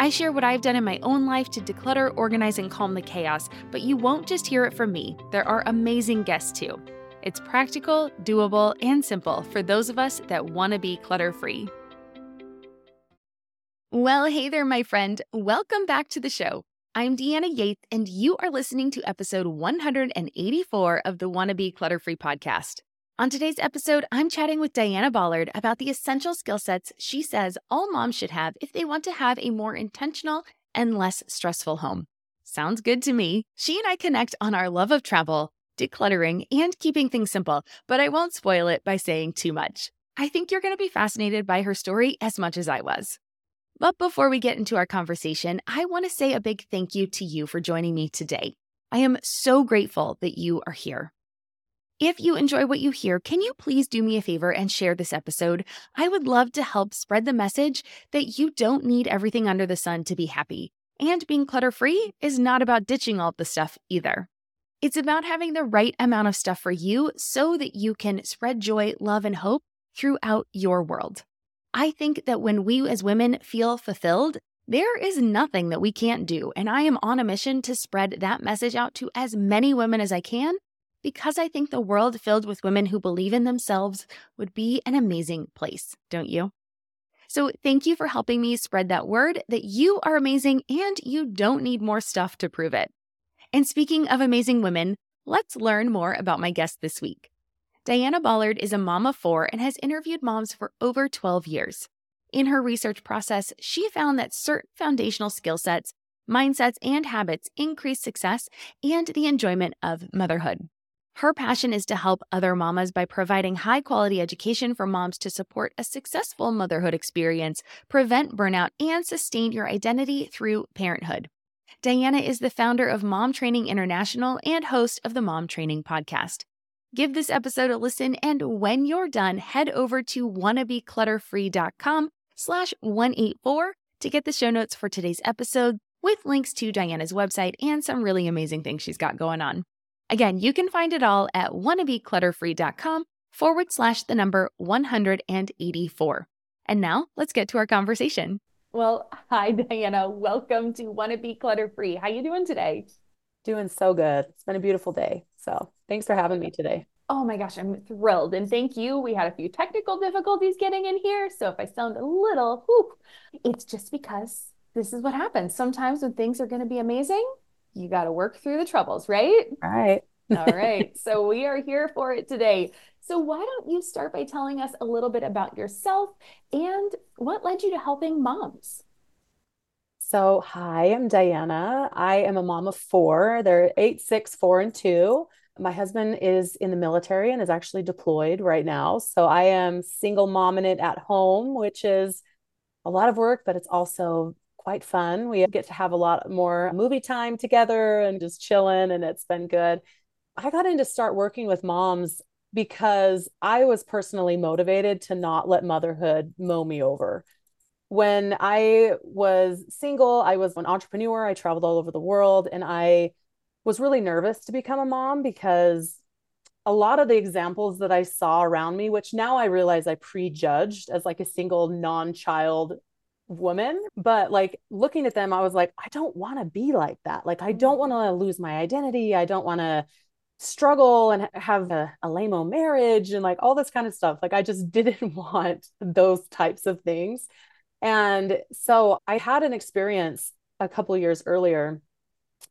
I share what I've done in my own life to declutter, organize, and calm the chaos, but you won't just hear it from me. There are amazing guests too. It's practical, doable, and simple for those of us that want to be clutter free. Well, hey there, my friend. Welcome back to the show. I'm Deanna Yates, and you are listening to episode 184 of the Wanna Clutter Free podcast. On today's episode, I'm chatting with Diana Ballard about the essential skill sets she says all moms should have if they want to have a more intentional and less stressful home. Sounds good to me. She and I connect on our love of travel, decluttering, and keeping things simple, but I won't spoil it by saying too much. I think you're going to be fascinated by her story as much as I was. But before we get into our conversation, I want to say a big thank you to you for joining me today. I am so grateful that you are here. If you enjoy what you hear, can you please do me a favor and share this episode? I would love to help spread the message that you don't need everything under the sun to be happy. And being clutter free is not about ditching all the stuff either. It's about having the right amount of stuff for you so that you can spread joy, love, and hope throughout your world. I think that when we as women feel fulfilled, there is nothing that we can't do. And I am on a mission to spread that message out to as many women as I can because I think the world filled with women who believe in themselves would be an amazing place, don't you? So, thank you for helping me spread that word that you are amazing and you don't need more stuff to prove it. And speaking of amazing women, let's learn more about my guest this week. Diana Ballard is a mom of four and has interviewed moms for over 12 years. In her research process, she found that certain foundational skill sets, mindsets, and habits increase success and the enjoyment of motherhood. Her passion is to help other mamas by providing high quality education for moms to support a successful motherhood experience, prevent burnout, and sustain your identity through parenthood. Diana is the founder of Mom Training International and host of the Mom Training Podcast. Give this episode a listen, and when you're done, head over to wannabeclutterfree.com slash 184 to get the show notes for today's episode with links to Diana's website and some really amazing things she's got going on. Again, you can find it all at wannabeclutterfree.com forward slash the number 184. And now let's get to our conversation. Well, hi Diana. Welcome to Wannabe Clutter Free. How you doing today? Doing so good. It's been a beautiful day. So thanks for having me today. Oh my gosh, I'm thrilled. And thank you. We had a few technical difficulties getting in here. So if I sound a little whoop, it's just because this is what happens. Sometimes when things are going to be amazing, you got to work through the troubles, right? Right. All right. So we are here for it today. So why don't you start by telling us a little bit about yourself and what led you to helping moms? So, hi, I'm Diana. I am a mom of four. They're eight, six, four, and two. My husband is in the military and is actually deployed right now. So, I am single mom in it at home, which is a lot of work, but it's also quite fun. We get to have a lot more movie time together and just chilling, and it's been good. I got into start working with moms because I was personally motivated to not let motherhood mow me over. When I was single, I was an entrepreneur. I traveled all over the world and I was really nervous to become a mom because a lot of the examples that I saw around me, which now I realize I prejudged as like a single non child woman but like looking at them i was like i don't want to be like that. Like i don't mm-hmm. want to lose my identity. I don't want to struggle and have a, a lame marriage and like all this kind of stuff. Like i just didn't want those types of things. And so i had an experience a couple years earlier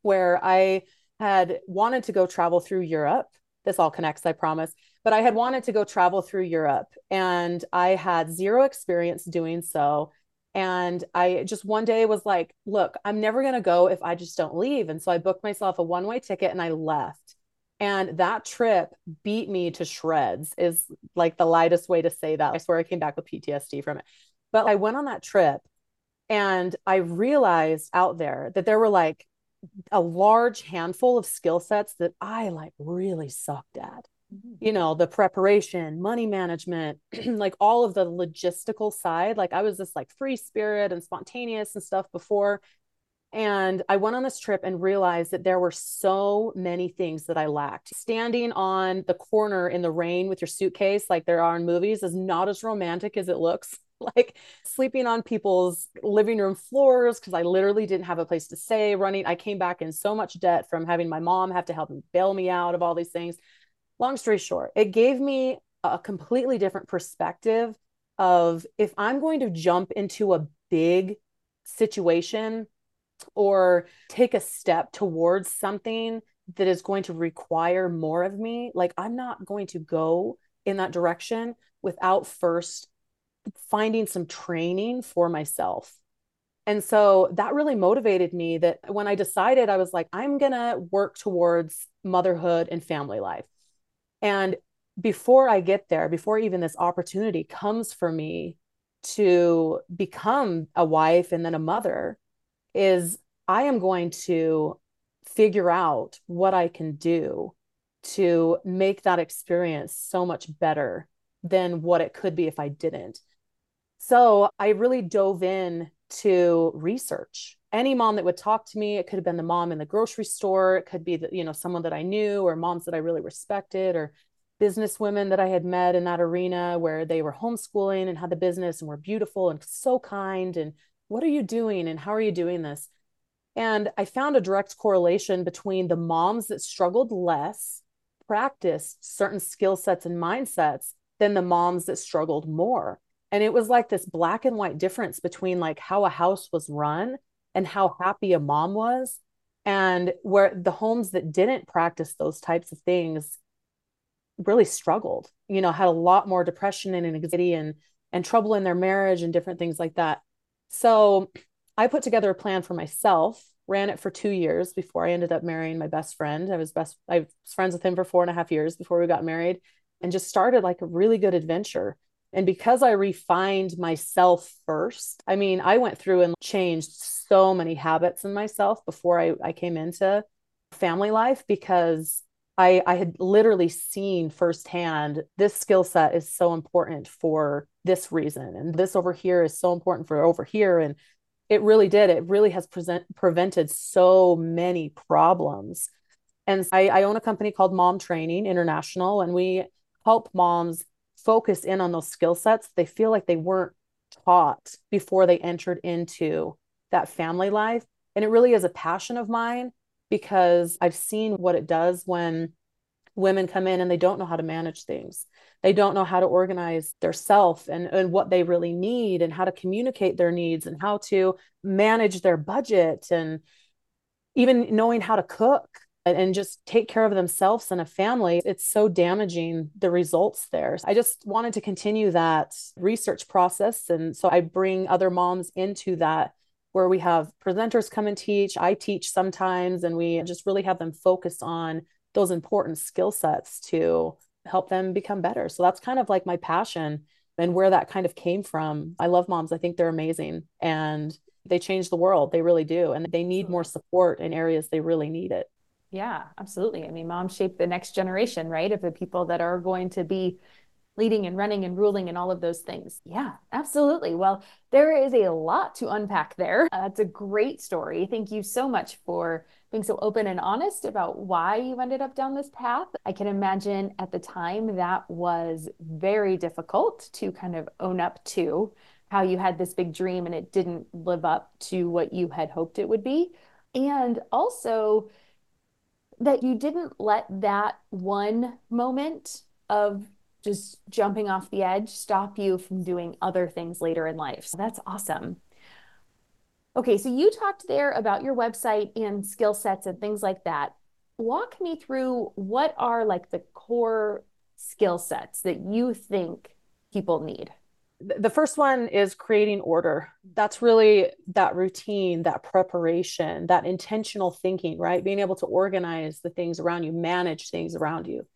where i had wanted to go travel through europe. This all connects i promise. But i had wanted to go travel through europe and i had zero experience doing so and I just one day was like, look, I'm never going to go if I just don't leave. And so I booked myself a one way ticket and I left. And that trip beat me to shreds, is like the lightest way to say that. I swear I came back with PTSD from it. But I went on that trip and I realized out there that there were like a large handful of skill sets that I like really sucked at. Mm-hmm. You know, the preparation, money management, like all of the logistical side. Like I was this like free spirit and spontaneous and stuff before. And I went on this trip and realized that there were so many things that I lacked. Standing on the corner in the rain with your suitcase, like there are in movies, is not as romantic as it looks. Like sleeping on people's living room floors because I literally didn't have a place to stay. Running, I came back in so much debt from having my mom have to help me bail me out of all these things. Long story short, it gave me a completely different perspective of if I'm going to jump into a big situation or take a step towards something that is going to require more of me, like I'm not going to go in that direction without first finding some training for myself. And so that really motivated me that when I decided, I was like, I'm going to work towards motherhood and family life. And before I get there, before even this opportunity comes for me to become a wife and then a mother, is I am going to figure out what I can do to make that experience so much better than what it could be if I didn't. So I really dove in to research. Any mom that would talk to me, it could have been the mom in the grocery store, it could be the, you know someone that I knew or moms that I really respected or business women that I had met in that arena where they were homeschooling and had the business and were beautiful and so kind and what are you doing and how are you doing this? And I found a direct correlation between the moms that struggled less, practiced certain skill sets and mindsets than the moms that struggled more. And it was like this black and white difference between like how a house was run and how happy a mom was. And where the homes that didn't practice those types of things really struggled, you know, had a lot more depression and anxiety and and trouble in their marriage and different things like that. So I put together a plan for myself, ran it for two years before I ended up marrying my best friend. I was best, I was friends with him for four and a half years before we got married and just started like a really good adventure. And because I refined myself first, I mean, I went through and changed so many habits in myself before I, I came into family life because I, I had literally seen firsthand this skill set is so important for this reason. And this over here is so important for over here. And it really did. It really has present, prevented so many problems. And I, I own a company called Mom Training International, and we help moms focus in on those skill sets they feel like they weren't taught before they entered into that family life. And it really is a passion of mine because I've seen what it does when women come in and they don't know how to manage things they don't know how to organize their self and, and what they really need and how to communicate their needs and how to manage their budget and even knowing how to cook and just take care of themselves and a family it's so damaging the results there i just wanted to continue that research process and so i bring other moms into that where we have presenters come and teach i teach sometimes and we just really have them focus on those important skill sets to help them become better. So that's kind of like my passion and where that kind of came from. I love moms. I think they're amazing and they change the world. They really do. And they need more support in areas they really need it. Yeah, absolutely. I mean, moms shape the next generation, right? Of the people that are going to be leading and running and ruling and all of those things. Yeah, absolutely. Well, there is a lot to unpack there. Uh, a great story. Thank you so much for being so open and honest about why you ended up down this path. I can imagine at the time that was very difficult to kind of own up to how you had this big dream and it didn't live up to what you had hoped it would be. And also that you didn't let that one moment of just jumping off the edge stop you from doing other things later in life. So that's awesome. Okay, so you talked there about your website and skill sets and things like that. Walk me through what are like the core skill sets that you think people need? The first one is creating order. That's really that routine, that preparation, that intentional thinking, right? Being able to organize the things around you, manage things around you.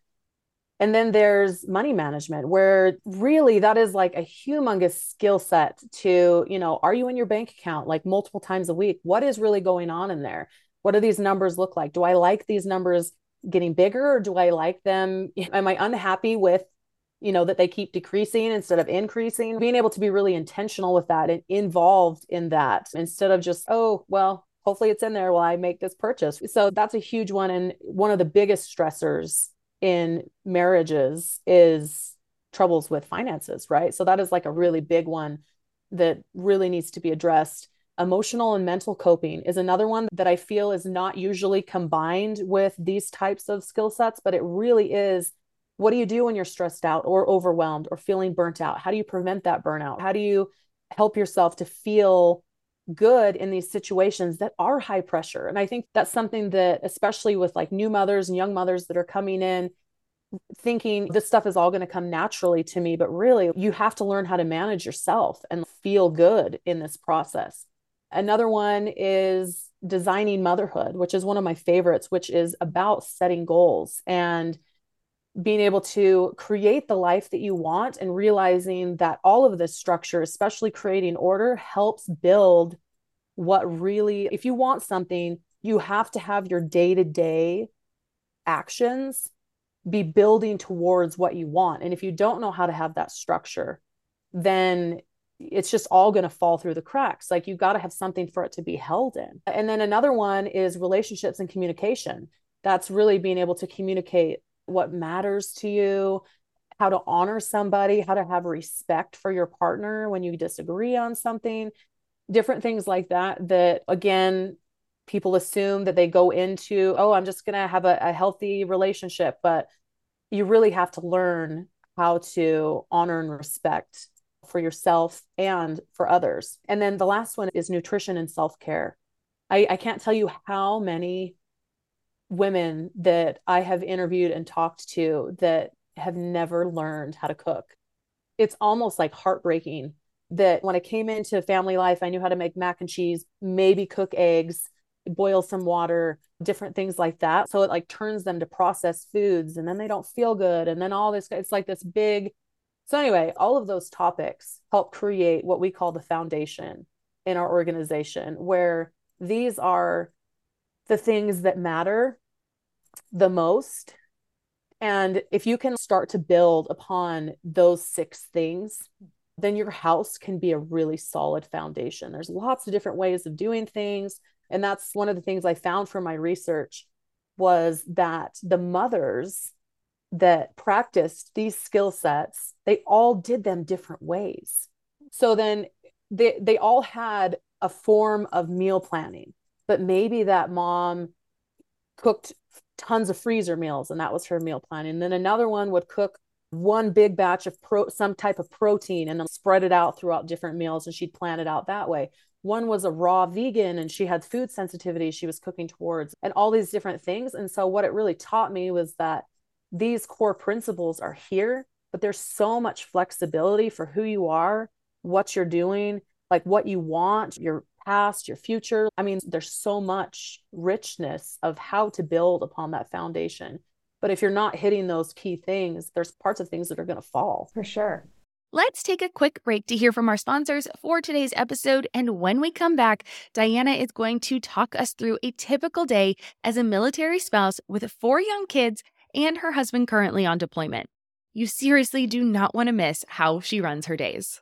And then there's money management, where really that is like a humongous skill set to, you know, are you in your bank account like multiple times a week? What is really going on in there? What do these numbers look like? Do I like these numbers getting bigger or do I like them? Am I unhappy with, you know, that they keep decreasing instead of increasing? Being able to be really intentional with that and involved in that instead of just, oh, well, hopefully it's in there while I make this purchase. So that's a huge one. And one of the biggest stressors in marriages is troubles with finances, right? So that is like a really big one that really needs to be addressed. Emotional and mental coping is another one that I feel is not usually combined with these types of skill sets, but it really is. What do you do when you're stressed out or overwhelmed or feeling burnt out? How do you prevent that burnout? How do you help yourself to feel good in these situations that are high pressure? And I think that's something that, especially with like new mothers and young mothers that are coming in, thinking this stuff is all going to come naturally to me, but really you have to learn how to manage yourself and feel good in this process. Another one is designing motherhood, which is one of my favorites, which is about setting goals and being able to create the life that you want and realizing that all of this structure, especially creating order, helps build what really, if you want something, you have to have your day to day actions be building towards what you want. And if you don't know how to have that structure, then it's just all going to fall through the cracks. Like you got to have something for it to be held in. And then another one is relationships and communication. That's really being able to communicate what matters to you, how to honor somebody, how to have respect for your partner when you disagree on something, different things like that. That again, people assume that they go into, oh, I'm just going to have a, a healthy relationship. But you really have to learn how to honor and respect for yourself and for others. And then the last one is nutrition and self care. I, I can't tell you how many women that I have interviewed and talked to that have never learned how to cook. It's almost like heartbreaking that when I came into family life, I knew how to make mac and cheese, maybe cook eggs, boil some water, different things like that. So it like turns them to processed foods and then they don't feel good. And then all this, it's like this big so, anyway, all of those topics help create what we call the foundation in our organization, where these are the things that matter the most. And if you can start to build upon those six things, then your house can be a really solid foundation. There's lots of different ways of doing things. And that's one of the things I found from my research was that the mothers that practiced these skill sets, they all did them different ways. So then they they all had a form of meal planning, but maybe that mom cooked tons of freezer meals and that was her meal plan And then another one would cook one big batch of pro some type of protein and then spread it out throughout different meals and she'd plan it out that way. One was a raw vegan and she had food sensitivity she was cooking towards and all these different things. And so what it really taught me was that these core principles are here, but there's so much flexibility for who you are, what you're doing, like what you want, your past, your future. I mean, there's so much richness of how to build upon that foundation. But if you're not hitting those key things, there's parts of things that are going to fall. For sure. Let's take a quick break to hear from our sponsors for today's episode. And when we come back, Diana is going to talk us through a typical day as a military spouse with four young kids and her husband currently on deployment. You seriously do not want to miss how she runs her days.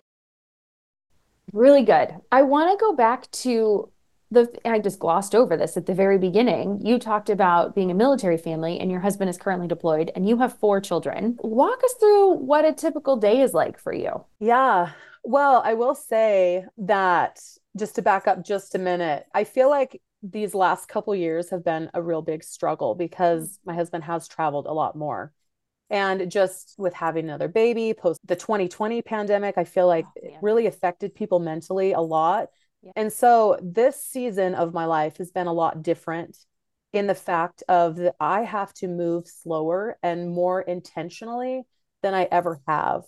Really good. I want to go back to the I just glossed over this at the very beginning. You talked about being a military family and your husband is currently deployed and you have four children. Walk us through what a typical day is like for you. Yeah. Well, I will say that just to back up just a minute, I feel like these last couple years have been a real big struggle because my husband has traveled a lot more. And just with having another baby post the 2020 pandemic, I feel like oh, it really affected people mentally a lot. Yeah. And so this season of my life has been a lot different in the fact of that I have to move slower and more intentionally than I ever have.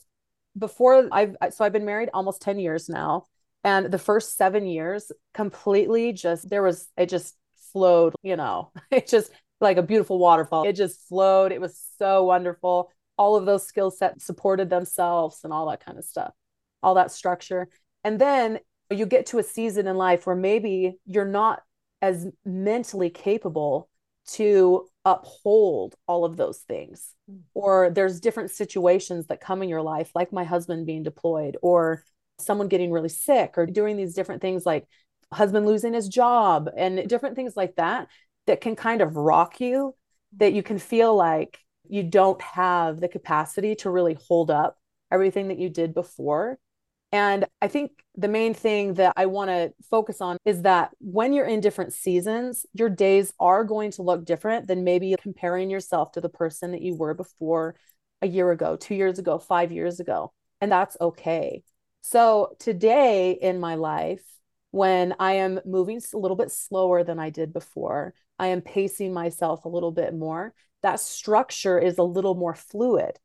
Before I've so I've been married almost 10 years now. And the first seven years completely just there was it just flowed, you know, it just like a beautiful waterfall. It just flowed. It was so wonderful. All of those skill sets supported themselves and all that kind of stuff, all that structure. And then you get to a season in life where maybe you're not as mentally capable to uphold all of those things. Mm. Or there's different situations that come in your life, like my husband being deployed, or someone getting really sick, or doing these different things like husband losing his job and different things like that that can kind of rock you that you can feel like you don't have the capacity to really hold up everything that you did before. And I think the main thing that I want to focus on is that when you're in different seasons, your days are going to look different than maybe comparing yourself to the person that you were before a year ago, two years ago, five years ago. And that's okay. So today in my life, when I am moving a little bit slower than I did before, I am pacing myself a little bit more. That structure is a little more fluid,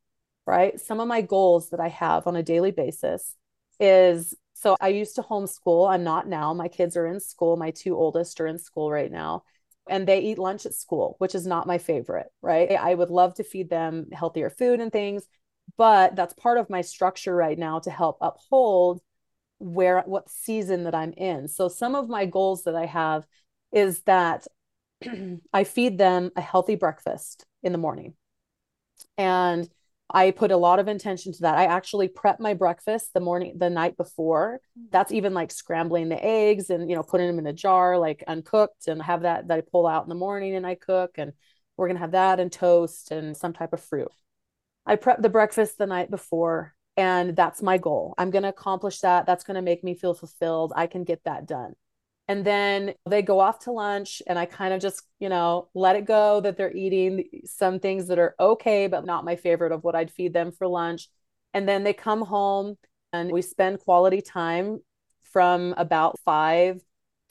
right? Some of my goals that I have on a daily basis is so I used to homeschool. I'm not now. My kids are in school. My two oldest are in school right now. And they eat lunch at school, which is not my favorite, right? I would love to feed them healthier food and things, but that's part of my structure right now to help uphold where what season that I'm in. So some of my goals that I have is that I feed them a healthy breakfast in the morning. And I put a lot of intention to that. I actually prep my breakfast the morning, the night before. Mm. That's even like scrambling the eggs and, you know, putting them in a jar, like uncooked and have that that I pull out in the morning and I cook. And we're going to have that and toast and some type of fruit. I prep the breakfast the night before and that's my goal. I'm going to accomplish that. That's going to make me feel fulfilled. I can get that done. And then they go off to lunch, and I kind of just, you know, let it go that they're eating some things that are okay, but not my favorite of what I'd feed them for lunch. And then they come home and we spend quality time from about five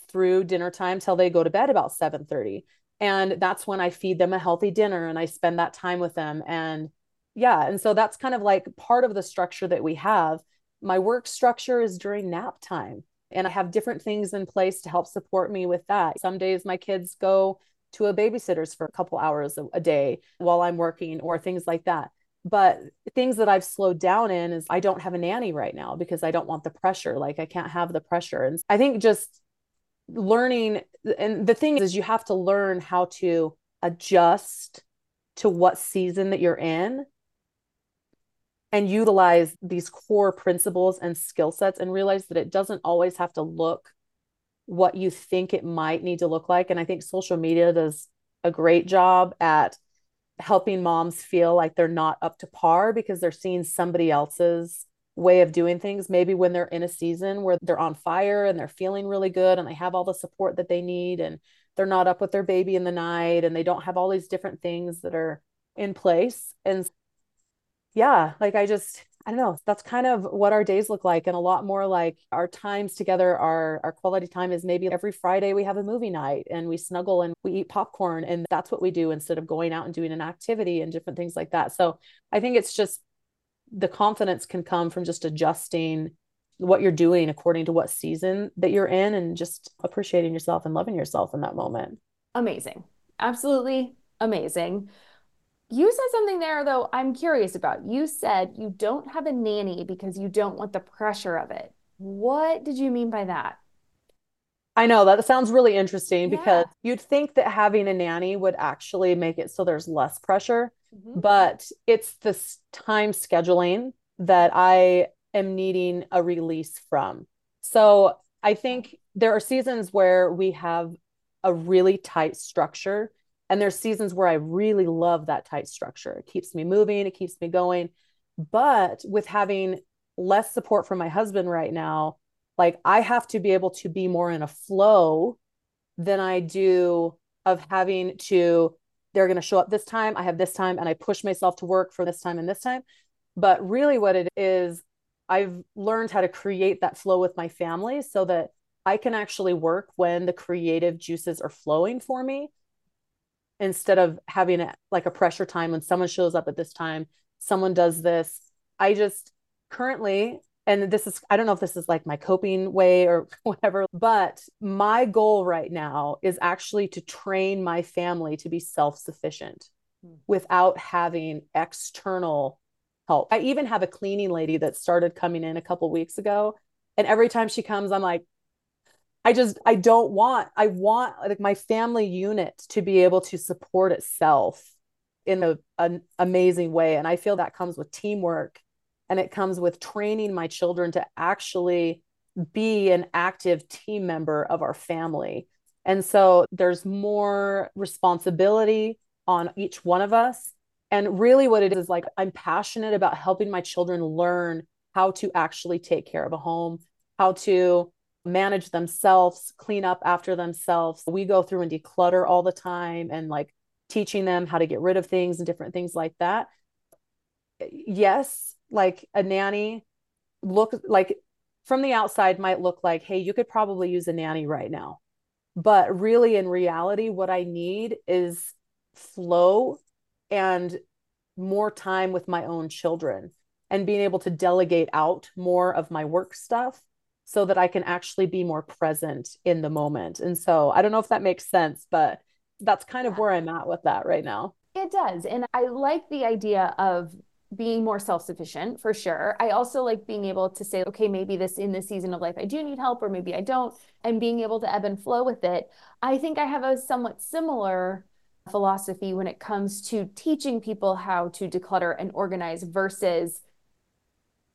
through dinner time till they go to bed about 7 30. And that's when I feed them a healthy dinner and I spend that time with them. And yeah, and so that's kind of like part of the structure that we have. My work structure is during nap time and I have different things in place to help support me with that. Some days my kids go to a babysitter's for a couple hours a, day while I'm working or things like that. But things that I've slowed down in is I don't have a nanny right now because I don't want the pressure. Like I can't have the pressure. And I think just learning and the thing is you have to learn how to adjust to what season that you're in and utilize these core principles and skill sets and realize that it doesn't always have to look what you think it might need to look like and i think social media does a great job at helping moms feel like they're not up to par because they're seeing somebody else's way of doing things. Maybe when they're in a season where they're on fire and they're feeling really good and they have all the support that they need and they're not up with their baby in the night and they don't have all these different things that are in place. And yeah, like I just, I don't know, that's kind of what our days look like. And a lot more like our times together, our, our quality time is maybe every Friday we have a movie night and we snuggle and we eat popcorn. And that's what we do instead of going out and doing an activity and different things like that. So I think it's just the confidence can come from just adjusting what you're doing according to what season that you're in and just appreciating yourself and loving yourself in that moment. Amazing. Absolutely amazing. You said something there, though, I'm curious about. You said you don't have a nanny because you don't want the pressure of it. What did you mean by that? I know that sounds really interesting yeah. because you'd think that having a nanny would actually make it so there's less pressure, mm-hmm. but it's this time scheduling that I am needing a release from. So I think there are seasons where we have a really tight structure and there's seasons where I really love that tight structure. It keeps me moving, it keeps me going. But with having less support from my husband right now, like I have to be able to be more in a flow than I do of having to, they're going to show up this time, I have this time, and I push myself to work for this time and this time. But really, what it is, I've learned how to create that flow with my family so that I can actually work when the creative juices are flowing for me instead of having it like a pressure time when someone shows up at this time, someone does this. I just currently, and this is, I don't know if this is like my coping way or whatever, but my goal right now is actually to train my family to be self sufficient hmm. without having external help. I even have a cleaning lady that started coming in a couple weeks ago. And every time she comes, I'm like, I just I don't want I want like my family unit to be able to support itself in a, an amazing way and I feel that comes with teamwork and it comes with training my children to actually be an active team member of our family. And so there's more responsibility on each one of us. And really, what it is, is like I'm passionate about helping my children learn how to actually take care of a home, how to manage themselves, clean up after themselves. We go through and declutter all the time and like teaching them how to get rid of things and different things like that. Yes, like a nanny look like from the outside might look like, hey, you could probably use a nanny right now. But really, in reality, what I need is flow and more time with my own children and being able to delegate out more of my work stuff so that I can actually be more present in the moment. And so I don't know if that makes sense, but that's kind of where I'm at with that right now. It does. And I like the idea of being more self-sufficient for sure. I also like being able to say, okay, maybe this in this season of life I do need help or maybe I don't, and being able to ebb and flow with it. I think I have a somewhat similar philosophy when it comes to teaching people how to declutter and organize versus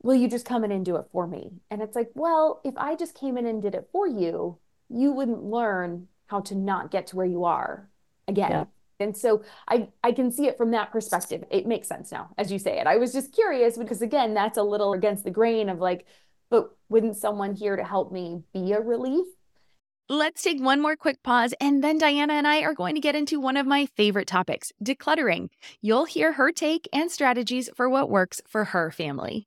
will you just come in and do it for me? And it's like, well, if I just came in and did it for you, you wouldn't learn how to not get to where you are again. Yeah. And so I, I can see it from that perspective. It makes sense now, as you say it. I was just curious because, again, that's a little against the grain of like, but wouldn't someone here to help me be a relief? Let's take one more quick pause, and then Diana and I are going to get into one of my favorite topics decluttering. You'll hear her take and strategies for what works for her family.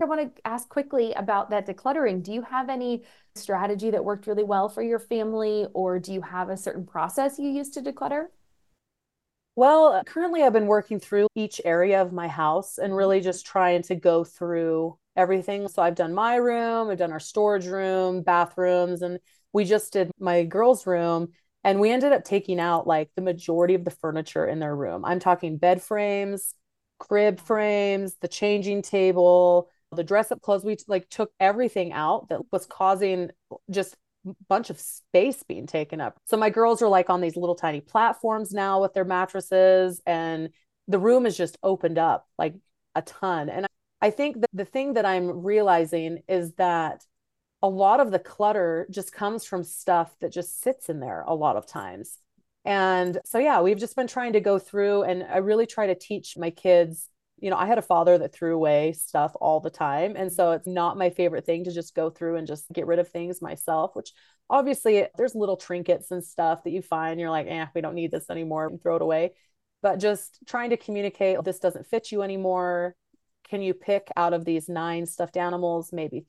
I want to ask quickly about that decluttering. Do you have any strategy that worked really well for your family, or do you have a certain process you use to declutter? Well, currently I've been working through each area of my house and really just trying to go through everything. So I've done my room, I've done our storage room, bathrooms, and we just did my girls' room. And we ended up taking out like the majority of the furniture in their room. I'm talking bed frames, crib frames, the changing table, the dress up clothes. We like took everything out that was causing just a bunch of space being taken up. So my girls are like on these little tiny platforms now with their mattresses and the room is just opened up like a ton. And I think that the thing that I'm realizing is that a lot of the clutter just comes from stuff that just sits in there a lot of times. And so, yeah, we've just been trying to go through and I really try to teach my kids. You know, I had a father that threw away stuff all the time. And so it's not my favorite thing to just go through and just get rid of things myself, which obviously there's little trinkets and stuff that you find. You're like, eh, we don't need this anymore, and throw it away. But just trying to communicate this doesn't fit you anymore. Can you pick out of these nine stuffed animals, maybe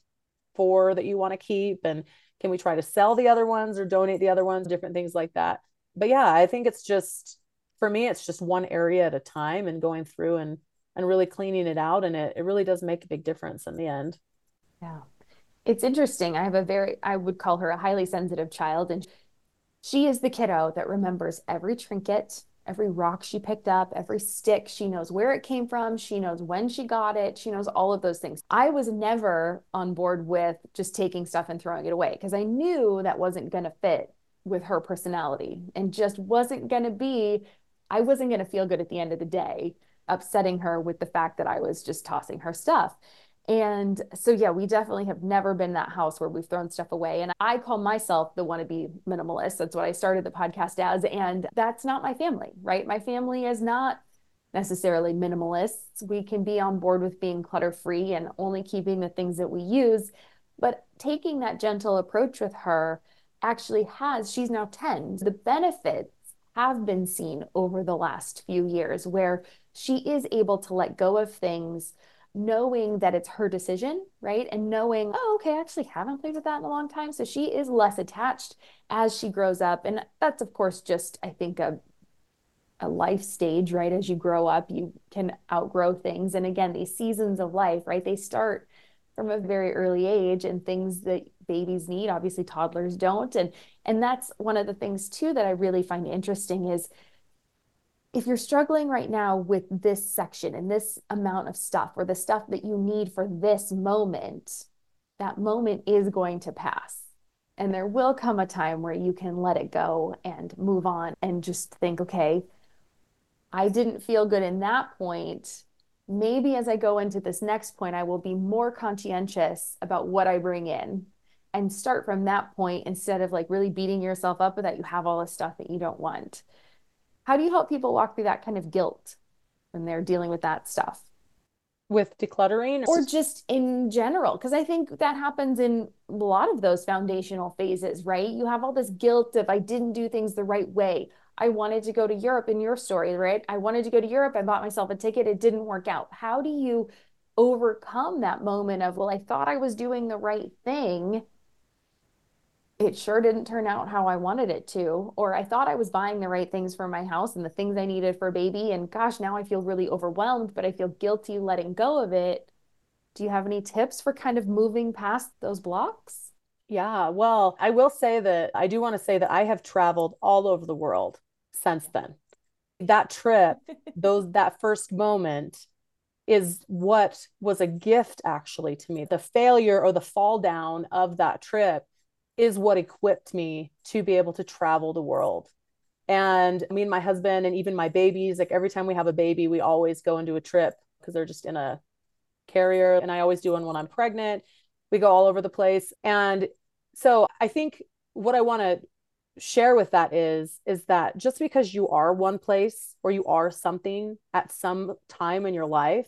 four that you want to keep? And can we try to sell the other ones or donate the other ones? Different things like that but yeah, I think it's just for me, it's just one area at a time and going through and and really cleaning it out. And it, it really does make a big difference in the end. Yeah. It's interesting. I have a very, I would call her a highly sensitive child. And she is the kiddo that remembers every trinket, every rock she picked up, every stick. She knows where it came from. She knows when she got it. She knows all of those things. I was never on board with just taking stuff and throwing it away because I knew that wasn't going to fit with her personality and just wasn't going to be, I wasn't going to feel good at the end of the day, upsetting her with the fact that I was just tossing her stuff. And so, yeah, we definitely have never been that house where we've thrown stuff away. And I call myself the wannabe minimalist. That's what I started the podcast as. And that's not my family, right? My family is not necessarily minimalists. We can be on board with being clutter free and only keeping the things that we use. But taking that gentle approach with her actually has, she's now 10. The benefits have been seen over the last few years where she is able to let go of things knowing that it's her decision, right? And knowing, oh, okay, I actually haven't played with that in a long time. So she is less attached as she grows up. And that's, of course, just, I think, a a life stage, right? As you grow up, you can outgrow things. And again, these seasons of life, right? They start from a very early age and things that babies need obviously toddlers don't and and that's one of the things too that i really find interesting is if you're struggling right now with this section and this amount of stuff or the stuff that you need for this moment that moment is going to pass and there will come a time where you can let it go and move on and just think okay i didn't feel good in that point maybe as I go into this next point, I will be more conscientious about what I bring in and start from that point instead of like really beating yourself up that you have all this stuff that you don't want. How do you help people walk through that kind of guilt when they're dealing with that stuff? With decluttering or just in general? Because I think that happens in a lot of those foundational phases, right? You have all this guilt of I didn't do things the right way. I wanted to go to Europe in your story, right? I wanted to go to Europe. I bought myself a ticket. It didn't work out. How do you overcome that moment of, well, I thought I was doing the right thing. It sure didn't turn out how I wanted it to. Or I thought I was buying the right things for my house and the things I needed for baby. And gosh, now I feel really overwhelmed, but I feel guilty letting go of it. Do you have any tips for kind of moving past those blocks? Yeah, well, I will say that I do want to say that I have traveled all over the world since then. That trip, those that first moment is what was a gift actually to me. The failure or the fall down of that trip is what equipped me to be able to travel the world. And me and my husband and even my babies, like every time we have a baby, we always go and do a trip because they're just in a carrier. And I always do one when I'm pregnant. We go all over the place. And so I think what I want to share with that is is that just because you are one place or you are something at some time in your life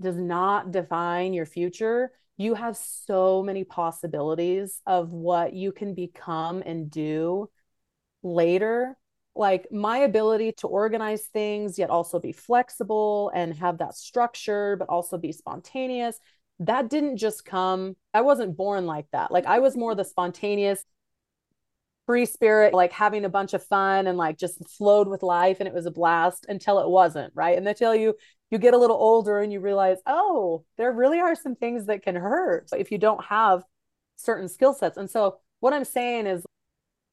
does not define your future you have so many possibilities of what you can become and do later like my ability to organize things yet also be flexible and have that structure but also be spontaneous that didn't just come i wasn't born like that like i was more the spontaneous free spirit, like having a bunch of fun and like just flowed with life and it was a blast until it wasn't, right? And they tell you you get a little older and you realize, oh, there really are some things that can hurt if you don't have certain skill sets. And so what I'm saying is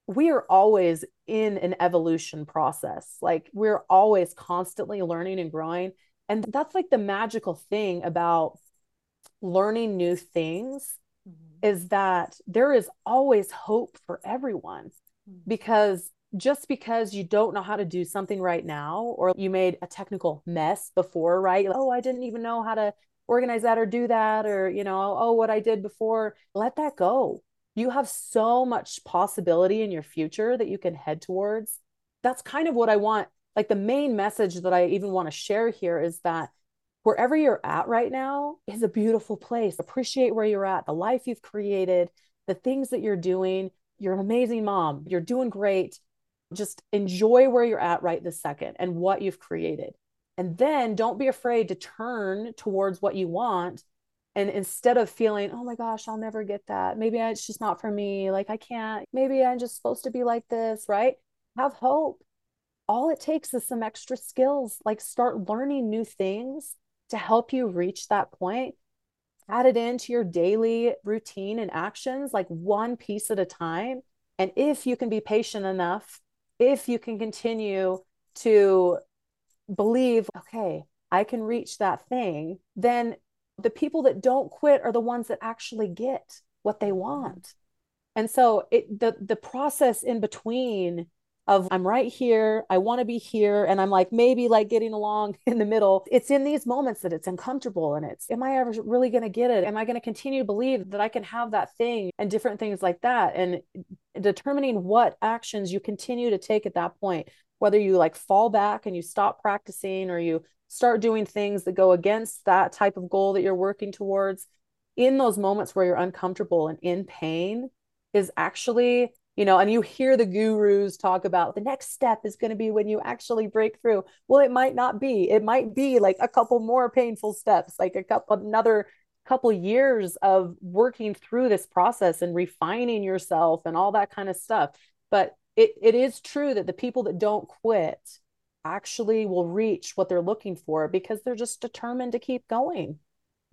we are always in an evolution process. Like we're always constantly learning and growing. And that's like the magical thing about learning new things mm-hmm. is that there is always hope for everyone mm-hmm. because just because you don't know how to do something right now or you made a technical mess before right oh i didn't even know how to organize that or do that or you know oh what i did before let that go you have so much possibility in your future that you can head towards that's kind of what i want like the main message that i even want to share here is that wherever you're at right now is a beautiful place. Appreciate where you're at, the life you've created, the things that you're doing. You're an amazing mom. You're doing great. Just enjoy where you're at right this second and what you've created. And then don't be afraid to turn towards what you want. And instead of feeling, oh my gosh, I'll never get that. Maybe it's just not for me. Like I can't. Maybe I'm just supposed to be like this, right? Have hope. All it takes is some extra skills. Like start learning new things to help you reach that point add it into your daily routine and actions like one piece at a time and if you can be patient enough if you can continue to believe okay i can reach that thing then the people that don't quit are the ones that actually get what they want. And so it the the process in between of I'm right here, I want to be here, and I'm like maybe like getting along in the middle. It's in these moments that it's uncomfortable and it's, am I ever really going to get it? Am I going to continue to believe that I can have that thing and different things like that? And determining what actions you continue to take at that point, whether you like fall back and you stop practicing or you start doing things that go against that type of goal that you're working towards in those moments where you're uncomfortable and in pain is actually you know, and you hear the gurus talk about the next step is going to be when you actually break through. Well, it might not be. It might be like a couple more painful steps, like a couple another couple years of working through this process and refining yourself and all that kind of stuff. But it, it is true that the people that don't quit actually will reach what they're looking for because they're just determined to keep going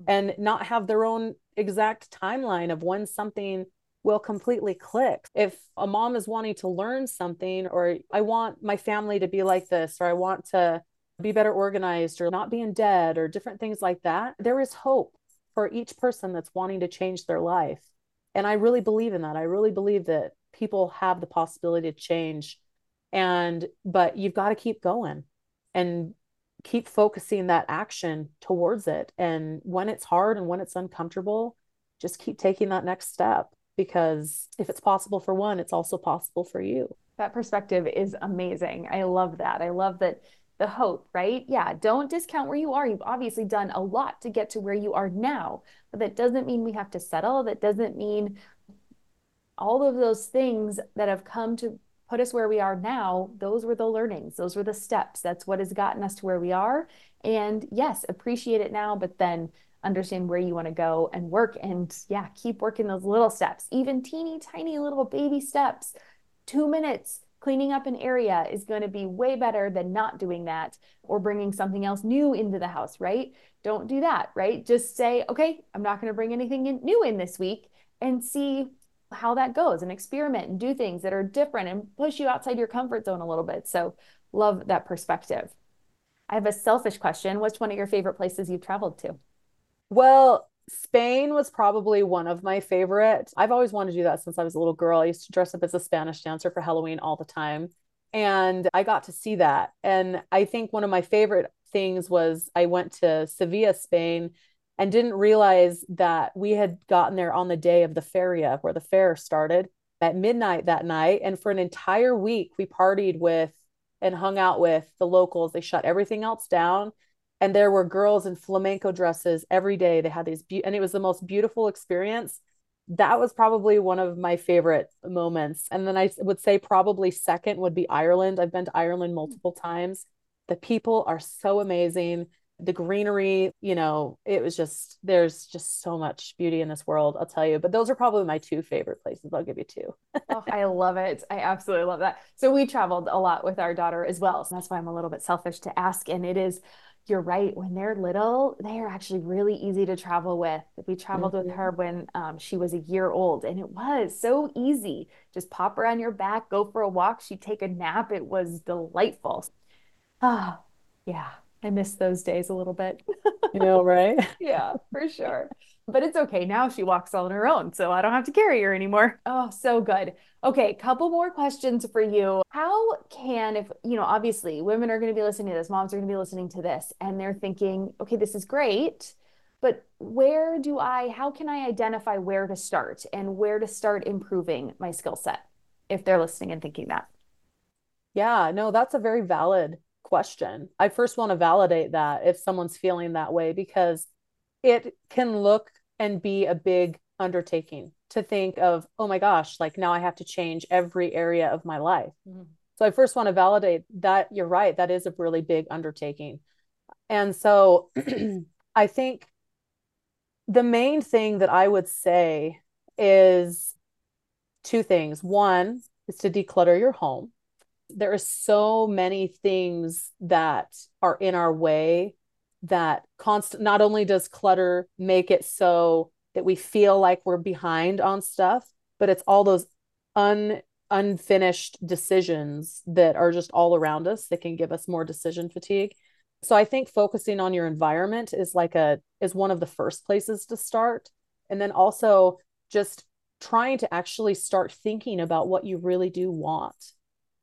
mm-hmm. and not have their own exact timeline of when something will completely click. If a mom is wanting to learn something, or I want my family to be like this, or I want to be better organized, or not be in debt, or different things like that, there is hope for each person that's wanting to change their life. And I really believe in that. I really believe that people have the possibility to change. And, but you've got to keep going and keep focusing that action towards it. And when it's hard and when it's uncomfortable, just keep taking that next step because if it's possible for one, it's also possible for you. That perspective is amazing. I love that. I love that the hope, right? Yeah, don't discount where you are. You've obviously done a lot to get to where you are now, but that doesn't mean we have to settle. That doesn't mean all of those things that have come to put us where we are now, those were the learnings, those were the steps. That's what has gotten us to where we are. And yes, appreciate it now, but then understand where you want to go and work and yeah keep working those little steps even teeny tiny little baby steps two minutes cleaning up an area is going to be way better than not doing that or bringing something else new into the house right don't do that right just say okay i'm not going to bring anything in, new in this week and see how that goes and experiment and do things that are different and push you outside your comfort zone a little bit. So, love that perspective. I have a selfish question. What's one of your favorite places you've traveled to? Well, Spain was probably one of my favorite. I've always wanted to do that since I was a little girl. I used to dress up as a Spanish dancer for Halloween all the time. And I got to see that. And I think one of my favorite things was I went to Sevilla, Spain, and didn't realize that we had gotten there on the day of the feria where the fair started at midnight that night. And for an entire week, we partied with and hung out with the locals. They shut everything else down. And there were girls in flamenco dresses every day. They had these, be- and it was the most beautiful experience. That was probably one of my favorite moments. And then I would say probably second would be Ireland. I've been to Ireland multiple times. The people are so amazing the greenery, you know, it was just, there's just so much beauty in this world, I'll tell you. But those are probably my two favorite places. I'll give you two. oh, I love it. I absolutely love that. So we traveled a lot with our daughter as well. So that's why I'm a little bit selfish to ask. And it is, you're right. When they're little, they are actually really easy to travel with. We traveled mm-hmm. with her when um, she was a year old, and it was so easy. Just pop her on your back, go for a walk. She'd take a nap. It was delightful. Ah, oh, yeah. I miss those days a little bit. you know, right? yeah, for sure. But it's okay. Now she walks on her own, so I don't have to carry her anymore. Oh, so good. Okay, couple more questions for you. How can, if, you know, obviously women are going to be listening to this, moms are going to be listening to this, and they're thinking, okay, this is great, but where do I, how can I identify where to start and where to start improving my skill set if they're listening and thinking that? Yeah, no, that's a very valid question. I first want to validate that if someone's feeling that way, because it can look and be a big undertaking to think of, oh my gosh, like now I have to change every area of my life. Mm-hmm. So I first want to validate that you're right. That is a really big undertaking. And so I think the main thing that I would say is two things. One is to declutter your home there are so many things that are in our way that constant not only does clutter make it so that we feel like we're behind on stuff but it's all those un unfinished decisions that are just all around us that can give us more decision fatigue. So i think focusing on your environment is like a is one of the first places to start. And then also just trying to actually start thinking about what you really do want.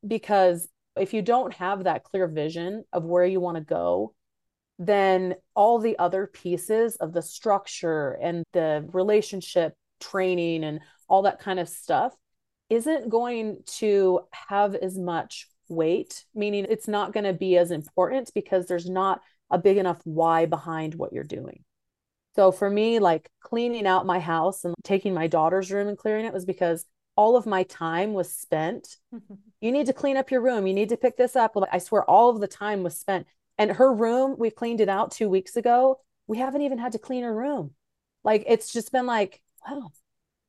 Because if you don't have that clear vision of where you want to go, then all the other pieces of the structure and the relationship training and all that kind of stuff isn't going to have as much weight, meaning it's not going to be as important because there's not a big enough why behind what you're doing. So for me, like cleaning out my house and taking my daughter's room and clearing it was because all of my time was spent. Mm-hmm. you need to clean up your room. You need to pick this up. I swear all of the time was spent. And her room, we cleaned it out two weeks ago. We haven't even had to clean her room. Like it's just been like, wow,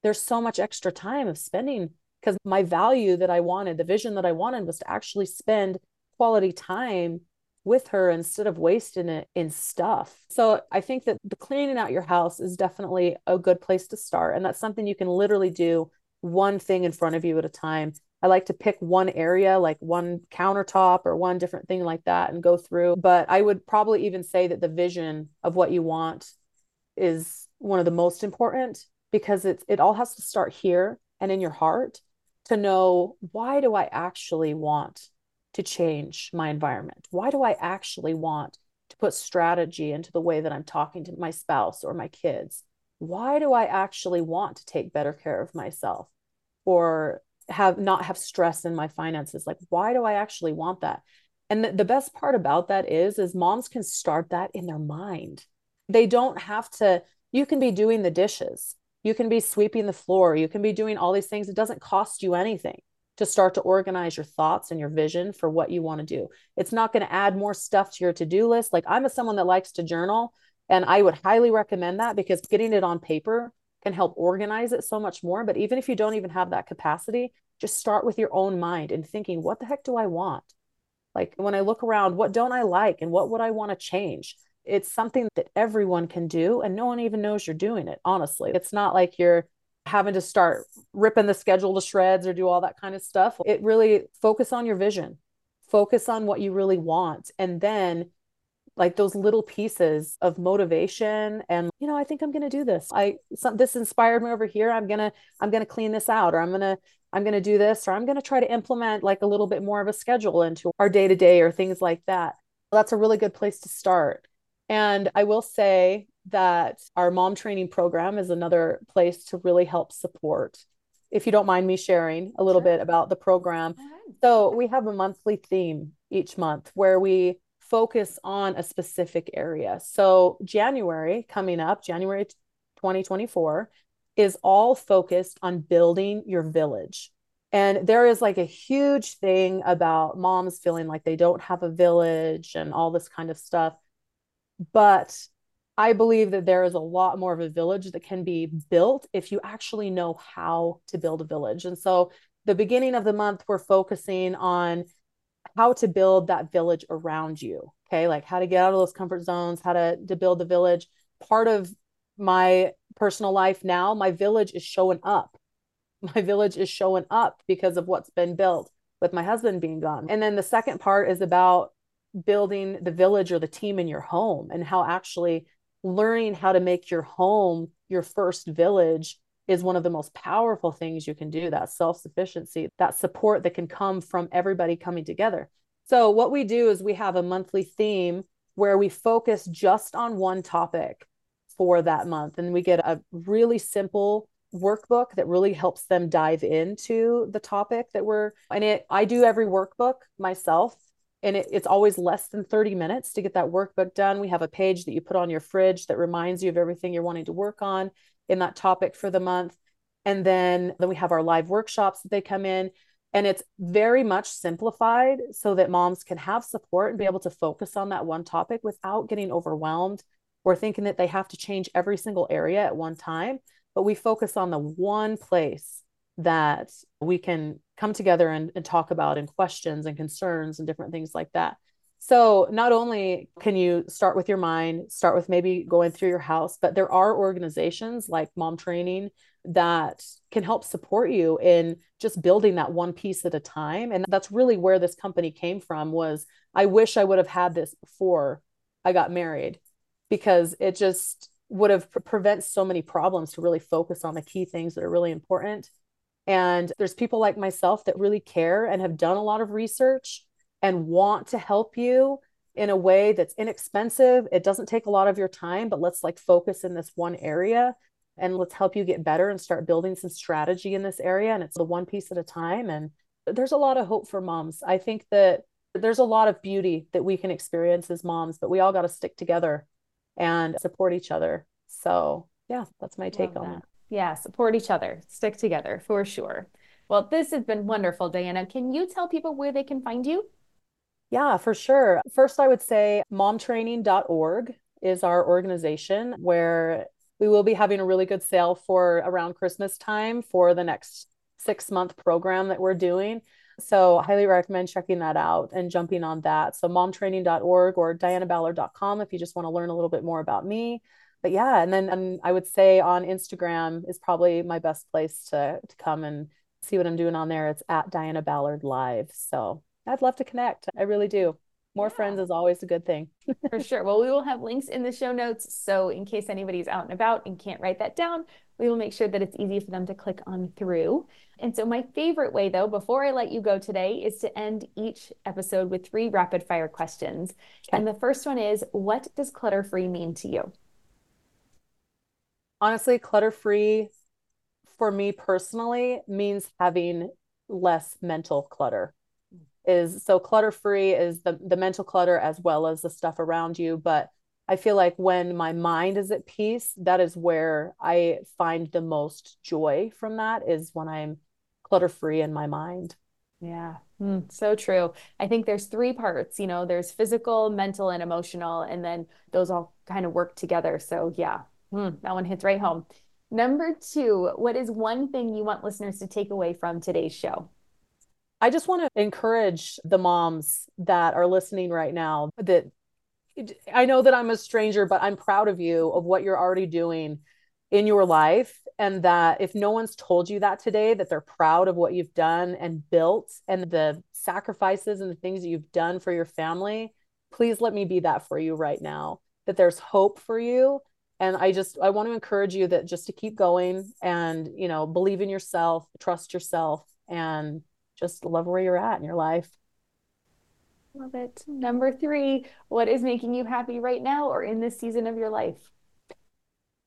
there's so much extra time of spending because my value that I wanted, the vision that I wanted was to actually spend quality time with her instead of wasting it in stuff. So I think that the cleaning out your house is definitely a good place to start. And that's something you can literally do one thing in front of you at a time. I like to pick one area, like one countertop or one different thing like that, and go through. But I would probably even say that the vision of what you want is one of the most important because it's it all has to start here and in your heart to know why do I actually want to change my environment? Why do I actually want to put strategy into the way that I'm talking to my spouse or my kids? Why do I actually want to take better care of myself? or have not have stress in my finances like why do i actually want that? And the, the best part about that is is moms can start that in their mind. They don't have to you can be doing the dishes you can be sweeping the floor you can be doing all these things. It doesn't cost you anything to start to organize your thoughts and your vision for what you want to do. It's not going to add more stuff to your to-do list. Like i'm a someone that likes to journal and i would highly recommend that because getting it on paper can help organize it so much more. But even if you don't even have that capacity, just start with your own mind and thinking, what the heck do I want? Like when I look around, what don't I like and what would I want to change? It's something that everyone can do and no one even knows you're doing it. Honestly, it's not like you're having to start ripping the schedule to shreds or do all that kind of stuff. It really focus on your vision, focus on what you really want. And then like those little pieces of motivation and you know i think i'm going to do this. I some, this inspired me over here. I'm going to i'm going to clean this out or i'm going to i'm going to do this or i'm going to try to implement like a little bit more of a schedule into our day to day or things like that. That's a really good place to start. And i will say that our mom training program is another place to really help support if you don't mind me sharing a little sure. bit about the program. So we have a monthly theme each month where we focus on a specific area. So, January coming up, January 2024, is all focused on building your village. And there is like a huge thing about moms feeling like they don't have a village and all this kind of stuff. But I believe that there is a lot more of a village that can be built if you actually know how to build a village. And so, the beginning of the month, we're focusing on how to build that village around you. Okay. Like how to get out of those comfort zones, how to, to build the village. Part of my personal life now, my village is showing up. My village is showing up because of what's been built with my husband being gone. And then the second part is about building the village or the team in your home and how actually learning how to make your home your first village is one of the most powerful things you can do that self sufficiency, that support that can come from everybody coming together. So, what we do is we have a monthly theme where we focus just on one topic for that month. And we get a really simple workbook that really helps them dive into the topic that we're and it I do every workbook myself and it, it's always less than 30 minutes to get that workbook done. We have a page that you put on your fridge that reminds you of everything you're wanting to work on in that topic for the month. And then, then we have our live workshops that they come in. And it's very much simplified so that moms can have support and be able to focus on that one topic without getting overwhelmed or thinking that they have to change every single area at one time. But we focus on the one place that we can come together and, and talk about and questions and concerns and different things like that. So, not only can you start with your mind, start with maybe going through your house, but there are organizations like Mom Training that can help support you in just building that one piece at a time. And that's really where this company came from was I wish I would have had this before I got married because it just would have pre- so many problems to really focus on the key things that are really important. And there's people like myself that really care and have done a lot of research and want to help you in a way that's inexpensive. It doesn't take a lot of your time, but let's like focus in this one area and let's help you get better and start building some strategy in this area. And it's the one piece at a time. And there's a lot of hope for moms. I think that there's a lot of beauty that we can experience as moms, but we all got to stick together and support each other. So, yeah, that's my take Love on that. it. Yeah, support each other, stick together for sure. Well, this has been wonderful, Diana. Can you tell people where they can find you? Yeah, for sure. First, I would say momtraining.org is our organization where we will be having a really good sale for around Christmas time for the next six month program that we're doing. So, highly recommend checking that out and jumping on that. So, momtraining.org or dianaballard.com if you just want to learn a little bit more about me. But yeah, and then and I would say on Instagram is probably my best place to, to come and see what I'm doing on there. It's at Diana Ballard Live. So, I'd love to connect. I really do. More yeah. friends is always a good thing. For sure. Well, we will have links in the show notes. So, in case anybody's out and about and can't write that down, we will make sure that it's easy for them to click on through. And so, my favorite way, though, before I let you go today, is to end each episode with three rapid fire questions. Okay. And the first one is What does clutter free mean to you? Honestly, clutter free for me personally means having less mental clutter is so clutter free is the the mental clutter as well as the stuff around you. But i feel like when my mind is at peace that is where i find the most joy from that is when i'm clutter free in my mind. Yeah. Mm, so true. I think there's three parts you know there's physical mental and emotional and then those all kind of work together. So yeah mm, that one hits right home. Number two what is one thing you want listeners to take away from today's show I just want to encourage the moms that are listening right now that I know that I'm a stranger, but I'm proud of you of what you're already doing in your life and that if no one's told you that today, that they're proud of what you've done and built and the sacrifices and the things that you've done for your family, please let me be that for you right now. That there's hope for you. And I just, I want to encourage you that just to keep going and, you know, believe in yourself, trust yourself, and just love where you're at in your life. Love it. Number three, what is making you happy right now or in this season of your life?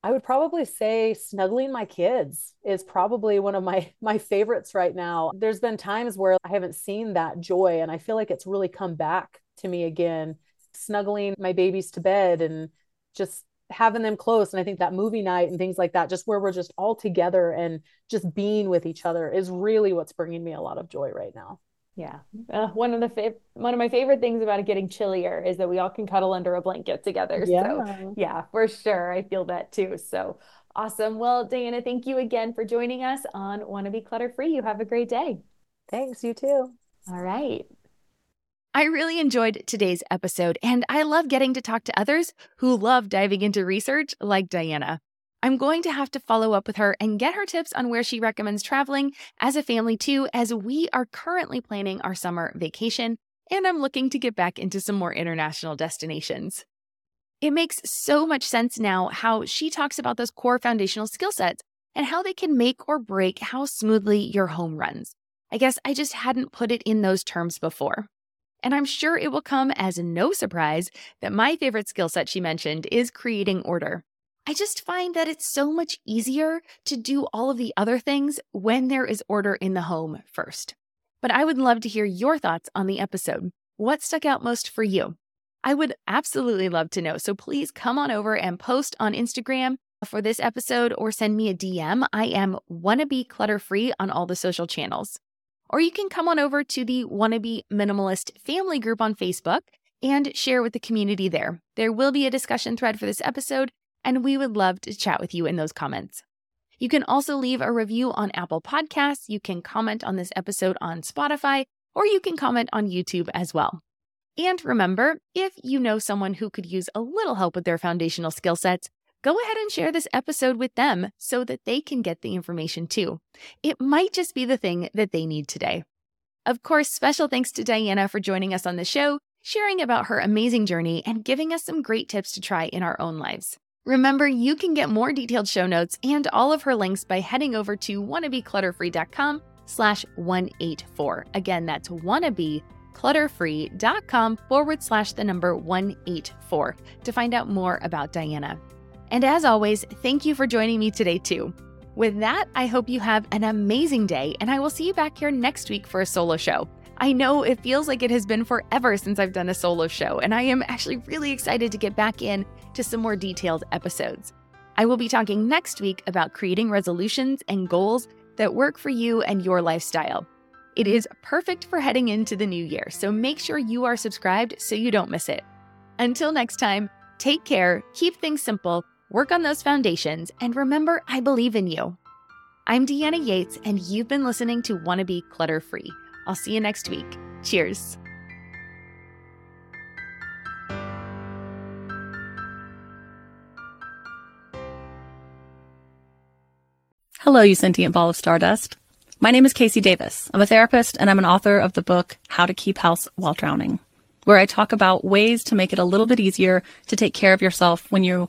I would probably say snuggling my kids is probably one of my my favorites right now. There's been times where I haven't seen that joy and I feel like it's really come back to me again. Snuggling my babies to bed and just having them close and I think that movie night and things like that just where we're just all together and just being with each other is really what's bringing me a lot of joy right now. Yeah. Uh, one of the fav- one of my favorite things about it getting chillier is that we all can cuddle under a blanket together. Yeah. So, yeah, for sure. I feel that too. So, awesome. Well, Diana, thank you again for joining us on Wannabe Clutter Free. You have a great day. Thanks, you too. All right. I really enjoyed today's episode, and I love getting to talk to others who love diving into research like Diana. I'm going to have to follow up with her and get her tips on where she recommends traveling as a family too, as we are currently planning our summer vacation and I'm looking to get back into some more international destinations. It makes so much sense now how she talks about those core foundational skill sets and how they can make or break how smoothly your home runs. I guess I just hadn't put it in those terms before. And I'm sure it will come as no surprise that my favorite skill set she mentioned is creating order. I just find that it's so much easier to do all of the other things when there is order in the home first. But I would love to hear your thoughts on the episode. What stuck out most for you? I would absolutely love to know. So please come on over and post on Instagram for this episode or send me a DM. I am wannabe clutter free on all the social channels. Or you can come on over to the Wannabe Minimalist family group on Facebook and share with the community there. There will be a discussion thread for this episode, and we would love to chat with you in those comments. You can also leave a review on Apple Podcasts. You can comment on this episode on Spotify, or you can comment on YouTube as well. And remember, if you know someone who could use a little help with their foundational skill sets, go ahead and share this episode with them so that they can get the information too. It might just be the thing that they need today. Of course, special thanks to Diana for joining us on the show, sharing about her amazing journey, and giving us some great tips to try in our own lives. Remember, you can get more detailed show notes and all of her links by heading over to wannabeclutterfree.com slash 184. Again, that's wannabeclutterfree.com forward slash the number 184 to find out more about Diana. And as always, thank you for joining me today too. With that, I hope you have an amazing day, and I will see you back here next week for a solo show. I know it feels like it has been forever since I've done a solo show, and I am actually really excited to get back in to some more detailed episodes. I will be talking next week about creating resolutions and goals that work for you and your lifestyle. It is perfect for heading into the new year, so make sure you are subscribed so you don't miss it. Until next time, take care, keep things simple, work on those foundations, and remember I believe in you. I'm Deanna Yates, and you've been listening to Wannabe Clutter Free. I'll see you next week. Cheers. Hello, you sentient ball of stardust. My name is KC Davis. I'm a therapist and I'm an author of the book How to Keep House While Drowning, where I talk about ways to make it a little bit easier to take care of yourself when you're